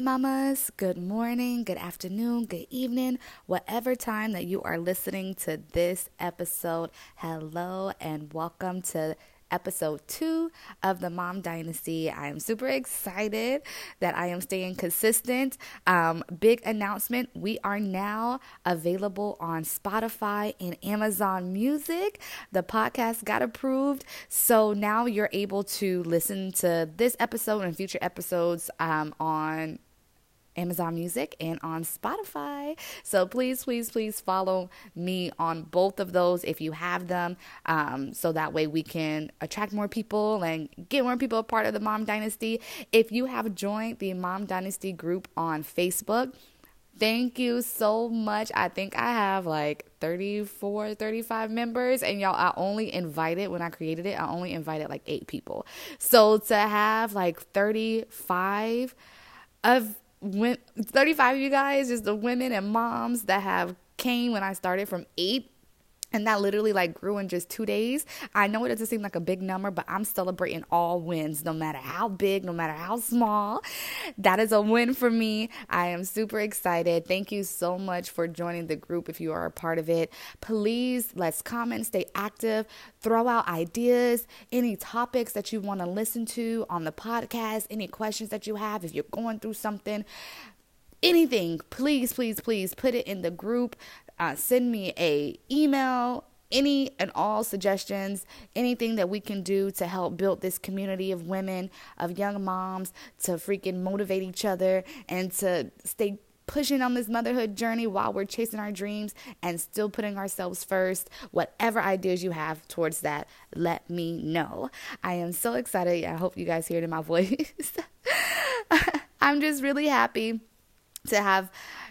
Mamas, good morning, good afternoon, good evening, whatever time that you are listening to this episode. Hello, and welcome to episode two of the Mom Dynasty. I am super excited that I am staying consistent. Um, big announcement we are now available on Spotify and Amazon Music. The podcast got approved. So now you're able to listen to this episode and future episodes um, on Amazon Music and on Spotify. So please, please, please follow me on both of those if you have them. Um, so that way we can attract more people and get more people a part of the Mom Dynasty. If you have joined the Mom Dynasty group on Facebook, Thank you so much. I think I have like 34, 35 members, and y'all, I only invited when I created it, I only invited like eight people. So to have like 35 of 35 of you guys is the women and moms that have came when I started from 8 and that literally like grew in just two days. I know it doesn't seem like a big number, but I'm celebrating all wins, no matter how big, no matter how small. That is a win for me. I am super excited. Thank you so much for joining the group if you are a part of it. Please let's comment, stay active, throw out ideas, any topics that you want to listen to on the podcast, any questions that you have if you're going through something anything please please please put it in the group uh, send me a email any and all suggestions, anything that we can do to help build this community of women, of young moms, to freaking motivate each other and to stay pushing on this motherhood journey while we're chasing our dreams and still putting ourselves first. Whatever ideas you have towards that, let me know. I am so excited. I hope you guys hear it in my voice. I'm just really happy to have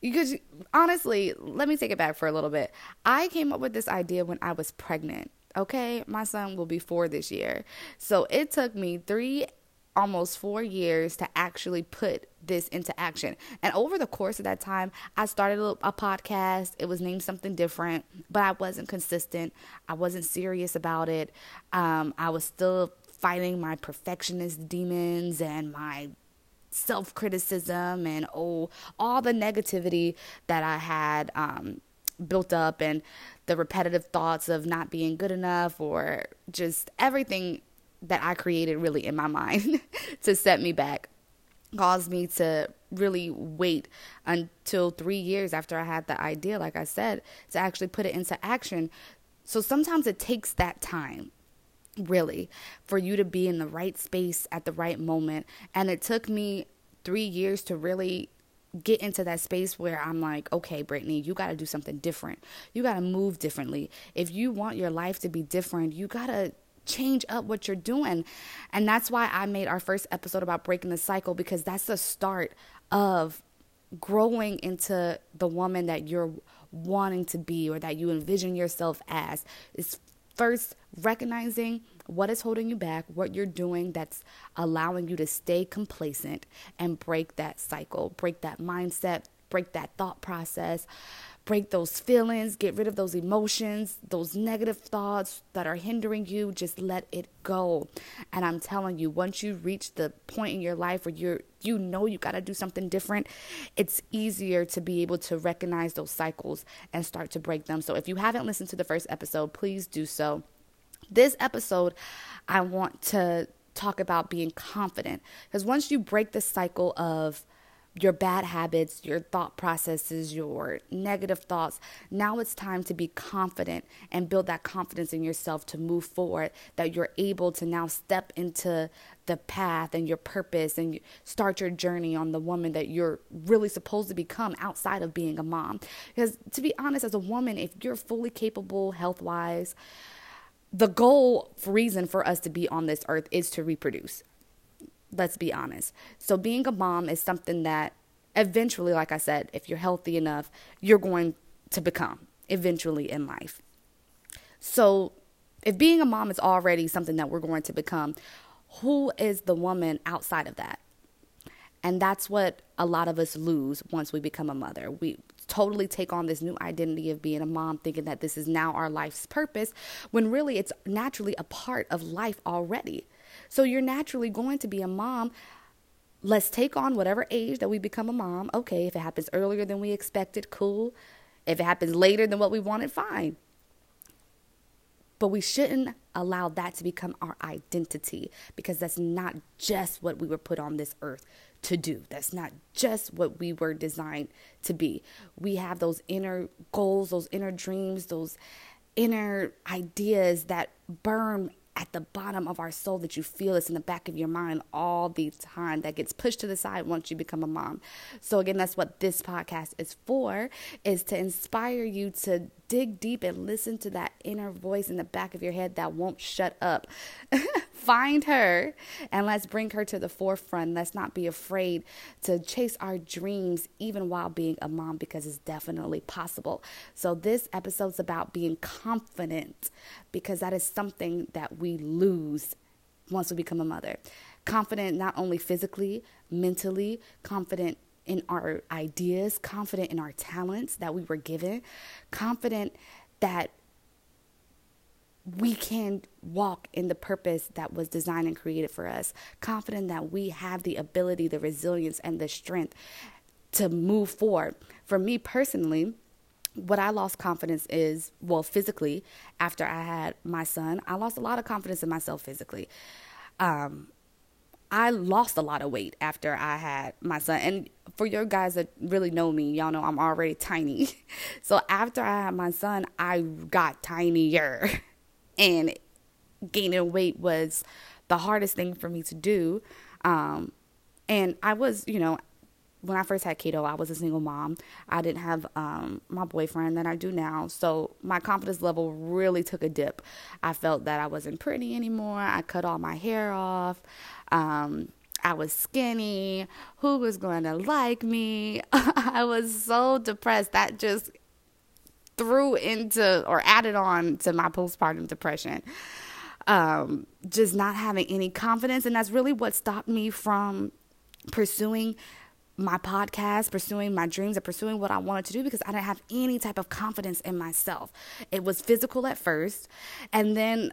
because honestly, let me take it back for a little bit. I came up with this idea when I was pregnant. Okay, my son will be four this year. So it took me three, almost four years to actually put this into action. And over the course of that time, I started a, a podcast. It was named something different, but I wasn't consistent. I wasn't serious about it. Um, I was still fighting my perfectionist demons and my self criticism and oh, all the negativity that I had um, built up and the repetitive thoughts of not being good enough or just everything that I created really in my mind to set me back caused me to really wait until three years after I had the idea, like I said, to actually put it into action. So sometimes it takes that time really for you to be in the right space at the right moment and it took me 3 years to really get into that space where I'm like, okay, Brittany, you got to do something different. You got to move differently. If you want your life to be different, you got to change up what you're doing. And that's why I made our first episode about breaking the cycle because that's the start of growing into the woman that you're wanting to be or that you envision yourself as. Is first recognizing what is holding you back, what you're doing that's allowing you to stay complacent and break that cycle, break that mindset, break that thought process, break those feelings, get rid of those emotions, those negative thoughts that are hindering you, just let it go. And I'm telling you, once you reach the point in your life where you're you know you got to do something different, it's easier to be able to recognize those cycles and start to break them. So if you haven't listened to the first episode, please do so. This episode, I want to talk about being confident because once you break the cycle of your bad habits, your thought processes, your negative thoughts. Now it's time to be confident and build that confidence in yourself to move forward, that you're able to now step into the path and your purpose and start your journey on the woman that you're really supposed to become outside of being a mom. Because to be honest, as a woman, if you're fully capable health wise, the goal reason for us to be on this earth is to reproduce. Let's be honest. So, being a mom is something that eventually, like I said, if you're healthy enough, you're going to become eventually in life. So, if being a mom is already something that we're going to become, who is the woman outside of that? And that's what a lot of us lose once we become a mother. We totally take on this new identity of being a mom, thinking that this is now our life's purpose, when really it's naturally a part of life already. So you're naturally going to be a mom let's take on whatever age that we become a mom. Okay, if it happens earlier than we expected, cool. If it happens later than what we wanted, fine. But we shouldn't allow that to become our identity because that's not just what we were put on this earth to do. That's not just what we were designed to be. We have those inner goals, those inner dreams, those inner ideas that burn at the bottom of our soul that you feel it's in the back of your mind all the time that gets pushed to the side once you become a mom. So again, that's what this podcast is for is to inspire you to dig deep and listen to that inner voice in the back of your head that won't shut up. Find her and let's bring her to the forefront. Let's not be afraid to chase our dreams even while being a mom because it's definitely possible. So, this episode's about being confident because that is something that we lose once we become a mother. Confident not only physically, mentally, confident in our ideas, confident in our talents that we were given, confident that we can walk in the purpose that was designed and created for us, confident that we have the ability, the resilience, and the strength to move forward. For me personally, what I lost confidence is, well, physically, after I had my son, I lost a lot of confidence in myself physically. Um, I lost a lot of weight after I had my son. And for your guys that really know me, y'all know I'm already tiny. So after I had my son, I got tinier. And gaining weight was the hardest thing for me to do. Um, and I was, you know, when I first had Kato, I was a single mom. I didn't have um, my boyfriend that I do now. So my confidence level really took a dip. I felt that I wasn't pretty anymore. I cut all my hair off. Um, I was skinny. Who was going to like me? I was so depressed. That just threw into or added on to my postpartum depression. Um, just not having any confidence. And that's really what stopped me from pursuing my podcast, pursuing my dreams, and pursuing what I wanted to do because I didn't have any type of confidence in myself. It was physical at first. And then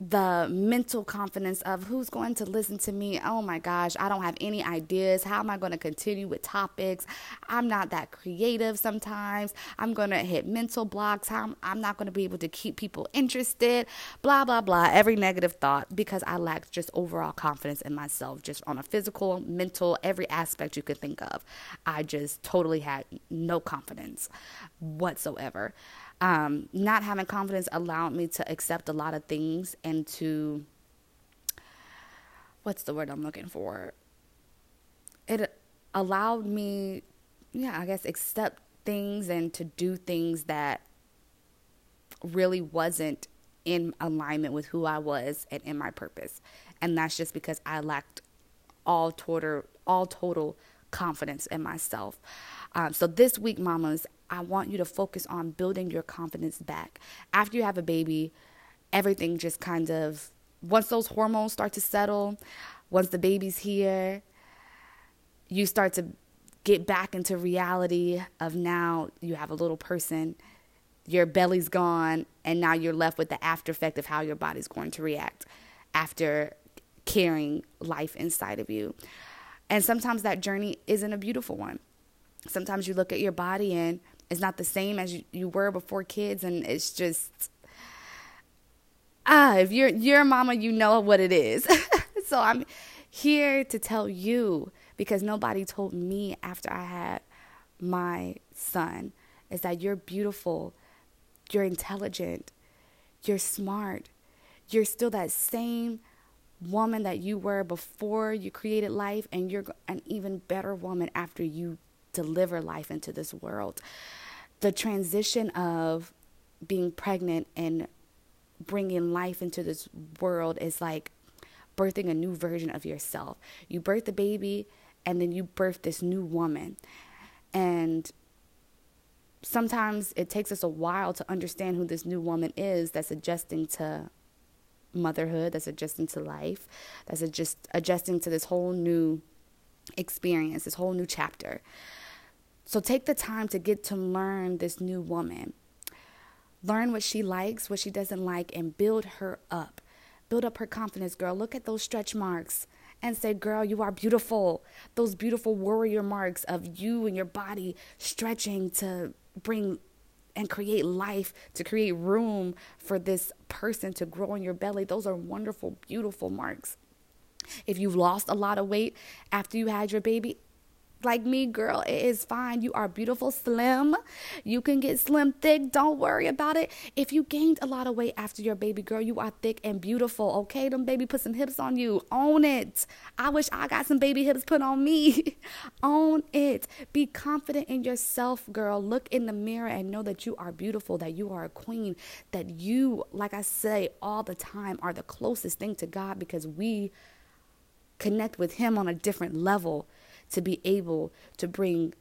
the mental confidence of who's going to listen to me. Oh my gosh, I don't have any ideas. How am I going to continue with topics? I'm not that creative sometimes. I'm going to hit mental blocks. How I'm not going to be able to keep people interested. Blah blah blah. Every negative thought because I lacked just overall confidence in myself, just on a physical, mental, every aspect you could think of. I just totally had no confidence whatsoever um, not having confidence allowed me to accept a lot of things and to what's the word I'm looking for? It allowed me, yeah, I guess, accept things and to do things that really wasn't in alignment with who I was and in my purpose. And that's just because I lacked all total all total confidence in myself. Um, so this week, mamas, I want you to focus on building your confidence back. After you have a baby, everything just kind of, once those hormones start to settle, once the baby's here, you start to get back into reality of now you have a little person, your belly's gone, and now you're left with the after effect of how your body's going to react after carrying life inside of you. And sometimes that journey isn't a beautiful one. Sometimes you look at your body and it's not the same as you, you were before kids and it's just ah if you're you're a mama you know what it is so i'm here to tell you because nobody told me after i had my son is that you're beautiful you're intelligent you're smart you're still that same woman that you were before you created life and you're an even better woman after you deliver life into this world. The transition of being pregnant and bringing life into this world is like birthing a new version of yourself. You birth the baby and then you birth this new woman. And sometimes it takes us a while to understand who this new woman is that's adjusting to motherhood, that's adjusting to life, that's adjust, adjusting to this whole new experience, this whole new chapter. So take the time to get to learn this new woman. Learn what she likes, what she doesn't like, and build her up. Build up her confidence, girl. Look at those stretch marks and say, Girl, you are beautiful. Those beautiful warrior marks of you and your body stretching to bring and create life, to create room for this person to grow in your belly. Those are wonderful, beautiful marks. If you've lost a lot of weight after you had your baby, like me, girl, it is fine. You are beautiful, slim. You can get slim thick. Don't worry about it. If you gained a lot of weight after your baby, girl, you are thick and beautiful. Okay, them baby put some hips on you. Own it. I wish I got some baby hips put on me. Own it. Be confident in yourself, girl. Look in the mirror and know that you are beautiful, that you are a queen, that you, like I say all the time, are the closest thing to God because we connect with Him on a different level to be able to bring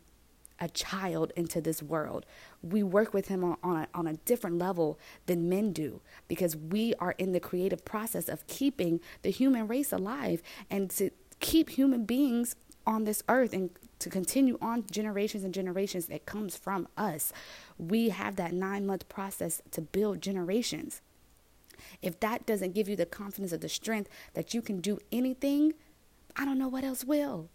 a child into this world. We work with him on, on, a, on a different level than men do because we are in the creative process of keeping the human race alive and to keep human beings on this earth and to continue on generations and generations that comes from us. We have that nine month process to build generations. If that doesn't give you the confidence or the strength that you can do anything, I don't know what else will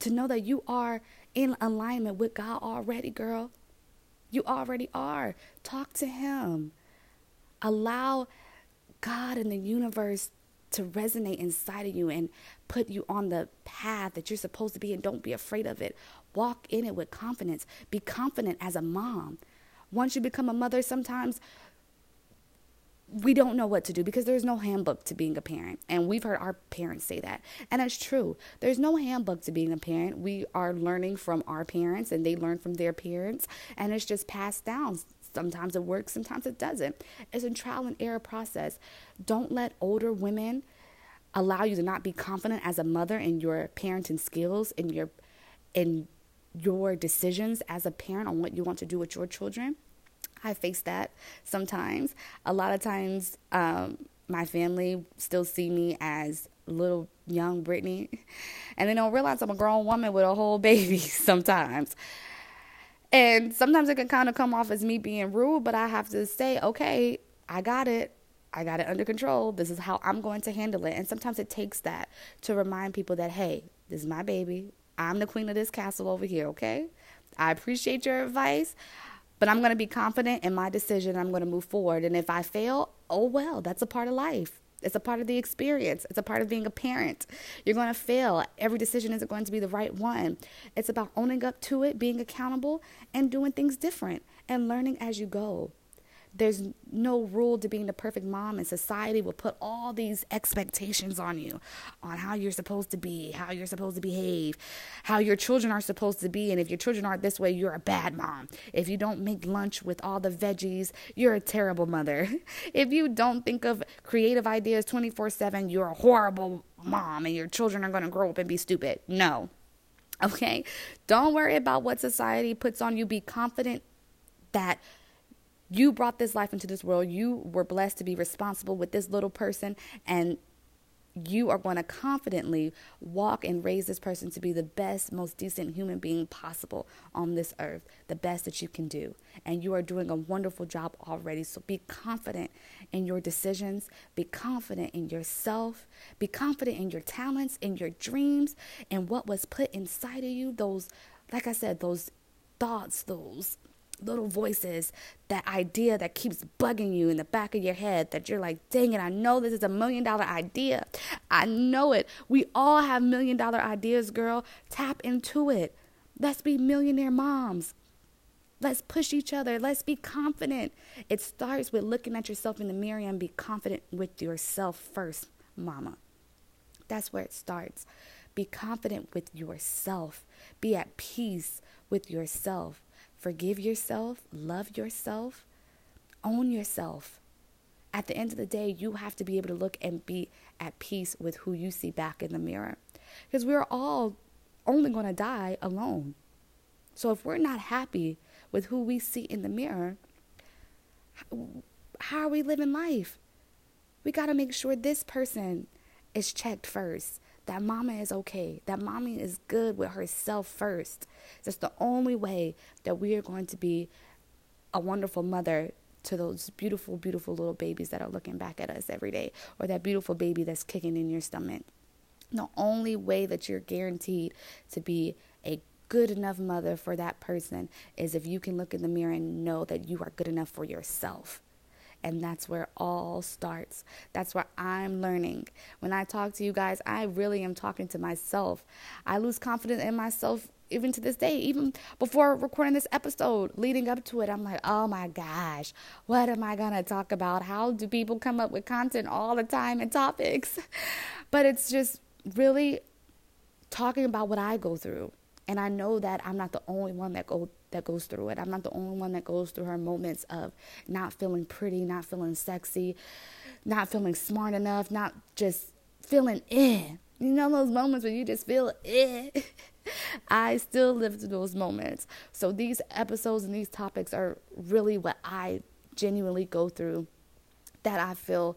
to know that you are in alignment with God already, girl. You already are. Talk to Him. Allow God and the universe to resonate inside of you and put you on the path that you're supposed to be and don't be afraid of it. Walk in it with confidence. Be confident as a mom. Once you become a mother, sometimes we don't know what to do because there's no handbook to being a parent. And we've heard our parents say that. And that's true. There's no handbook to being a parent. We are learning from our parents and they learn from their parents. And it's just passed down. Sometimes it works, sometimes it doesn't. It's a trial and error process. Don't let older women allow you to not be confident as a mother in your parenting skills in your in your decisions as a parent on what you want to do with your children I face that sometimes. A lot of times, um, my family still see me as little young Brittany, and they don't realize I'm a grown woman with a whole baby sometimes. And sometimes it can kind of come off as me being rude, but I have to say, okay, I got it. I got it under control. This is how I'm going to handle it. And sometimes it takes that to remind people that, hey, this is my baby. I'm the queen of this castle over here, okay? I appreciate your advice. But I'm going to be confident in my decision. I'm going to move forward. And if I fail, oh well, that's a part of life. It's a part of the experience. It's a part of being a parent. You're going to fail. Every decision isn't going to be the right one. It's about owning up to it, being accountable, and doing things different and learning as you go. There's no rule to being the perfect mom, and society will put all these expectations on you on how you're supposed to be, how you're supposed to behave, how your children are supposed to be. And if your children aren't this way, you're a bad mom. If you don't make lunch with all the veggies, you're a terrible mother. If you don't think of creative ideas 24 7, you're a horrible mom, and your children are going to grow up and be stupid. No. Okay? Don't worry about what society puts on you. Be confident that you brought this life into this world. You were blessed to be responsible with this little person, and you are going to confidently walk and raise this person to be the best, most decent human being possible on this earth, the best that you can do. And you are doing a wonderful job already. So be confident in your decisions, be confident in yourself, be confident in your talents, in your dreams, and what was put inside of you. Those, like I said, those thoughts, those little voices, that idea that keeps bugging you in the back of your head that you're like, dang it, I know this is a million dollar idea. I know it. We all have million dollar ideas, girl. Tap into it. Let's be millionaire moms. Let's push each other. Let's be confident. It starts with looking at yourself in the mirror and be confident with yourself first, mama. That's where it starts. Be confident with yourself. Be at peace with yourself. Forgive yourself, love yourself, own yourself. At the end of the day, you have to be able to look and be at peace with who you see back in the mirror. Because we're all only going to die alone. So if we're not happy with who we see in the mirror, how are we living life? We got to make sure this person is checked first that mama is okay, that mommy is good with herself first. That's the only way that we are going to be a wonderful mother to those beautiful, beautiful little babies that are looking back at us every day, or that beautiful baby that's kicking in your stomach. The only way that you're guaranteed to be a good enough mother for that person is if you can look in the mirror and know that you are good enough for yourself. And that's where all starts. That's where I'm learning. When I talk to you guys, I really am talking to myself. I lose confidence in myself even to this day, even before recording this episode, leading up to it, I'm like, oh my gosh, what am I going to talk about? How do people come up with content all the time and topics? But it's just really talking about what I go through. And I know that I'm not the only one that go that goes through it. I'm not the only one that goes through her moments of not feeling pretty, not feeling sexy, not feeling smart enough, not just feeling eh. You know those moments where you just feel eh. I still live through those moments. So these episodes and these topics are really what I genuinely go through that I feel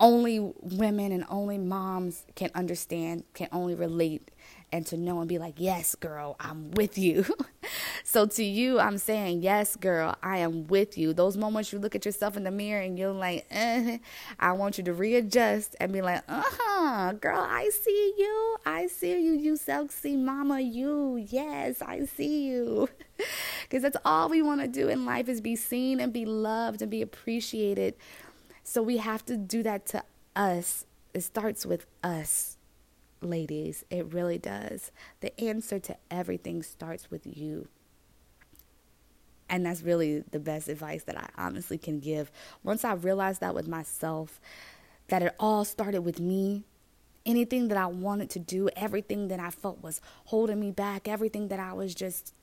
only women and only moms can understand, can only relate and to know and be like, yes, girl, I'm with you. so to you, I'm saying, yes, girl, I am with you. Those moments you look at yourself in the mirror and you're like, eh, I want you to readjust and be like, uh huh, girl, I see you. I see you, you sexy mama, you. Yes, I see you. Because that's all we want to do in life is be seen and be loved and be appreciated. So we have to do that to us. It starts with us ladies. It really does. The answer to everything starts with you. And that's really the best advice that I honestly can give. Once I realized that with myself, that it all started with me, anything that I wanted to do, everything that I felt was holding me back, everything that I was just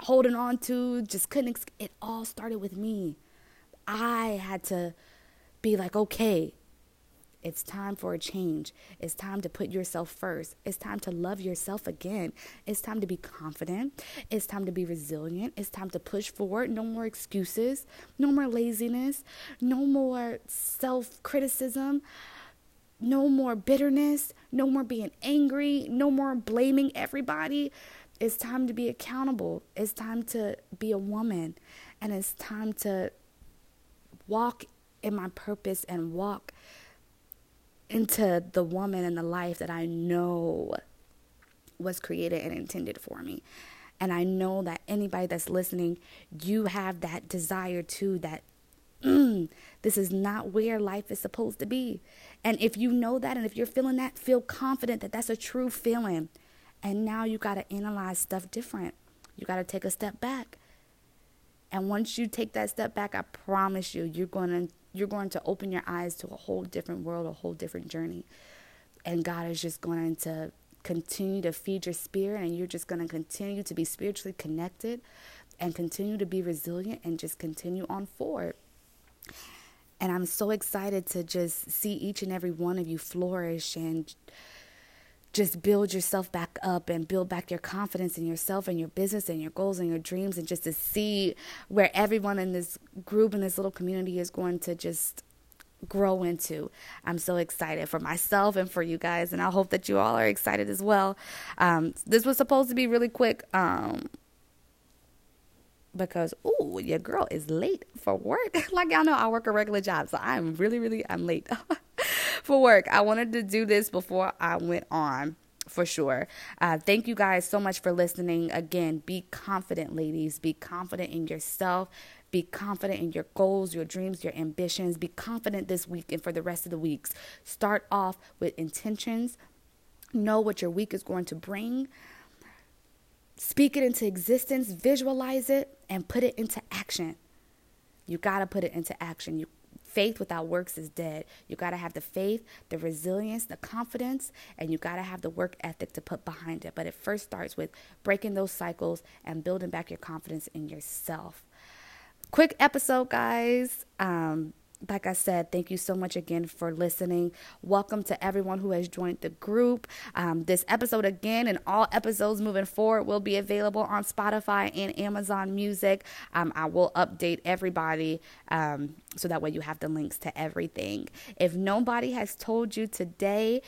holding on to, just couldn't, it all started with me. I had to be like, okay, it's time for a change. It's time to put yourself first. It's time to love yourself again. It's time to be confident. It's time to be resilient. It's time to push forward. No more excuses. No more laziness. No more self criticism. No more bitterness. No more being angry. No more blaming everybody. It's time to be accountable. It's time to be a woman. And it's time to walk in my purpose and walk into the woman and the life that I know was created and intended for me. And I know that anybody that's listening, you have that desire too that mm, this is not where life is supposed to be. And if you know that and if you're feeling that, feel confident that that's a true feeling. And now you got to analyze stuff different. You got to take a step back. And once you take that step back, I promise you, you're going to you're going to open your eyes to a whole different world, a whole different journey. And God is just going to continue to feed your spirit, and you're just going to continue to be spiritually connected and continue to be resilient and just continue on forward. And I'm so excited to just see each and every one of you flourish and just build yourself back up and build back your confidence in yourself and your business and your goals and your dreams and just to see where everyone in this group in this little community is going to just grow into. I'm so excited for myself and for you guys, and I hope that you all are excited as well. Um, this was supposed to be really quick. Um, because oh your girl is late for work like y'all know i work a regular job so i'm really really i'm late for work i wanted to do this before i went on for sure. Uh, thank you guys so much for listening. Again, be confident, ladies. Be confident in yourself. Be confident in your goals, your dreams, your ambitions. Be confident this week and for the rest of the weeks. Start off with intentions. Know what your week is going to bring. Speak it into existence, visualize it, and put it into action. You got to put it into action. You faith without works is dead. You got to have the faith, the resilience, the confidence, and you got to have the work ethic to put behind it. But it first starts with breaking those cycles and building back your confidence in yourself. Quick episode, guys. Um, like I said, thank you so much again for listening. Welcome to everyone who has joined the group. Um, this episode, again, and all episodes moving forward, will be available on Spotify and Amazon Music. Um, I will update everybody um, so that way you have the links to everything. If nobody has told you today,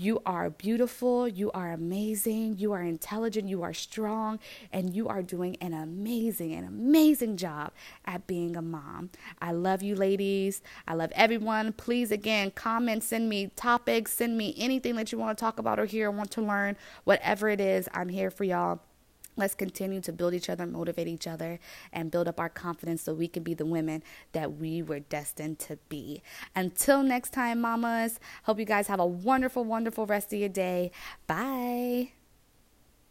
You are beautiful. You are amazing. You are intelligent. You are strong. And you are doing an amazing, an amazing job at being a mom. I love you, ladies. I love everyone. Please, again, comment, send me topics, send me anything that you want to talk about or hear, want to learn, whatever it is. I'm here for y'all. Let's continue to build each other, motivate each other, and build up our confidence so we can be the women that we were destined to be. Until next time, mamas, hope you guys have a wonderful, wonderful rest of your day. Bye.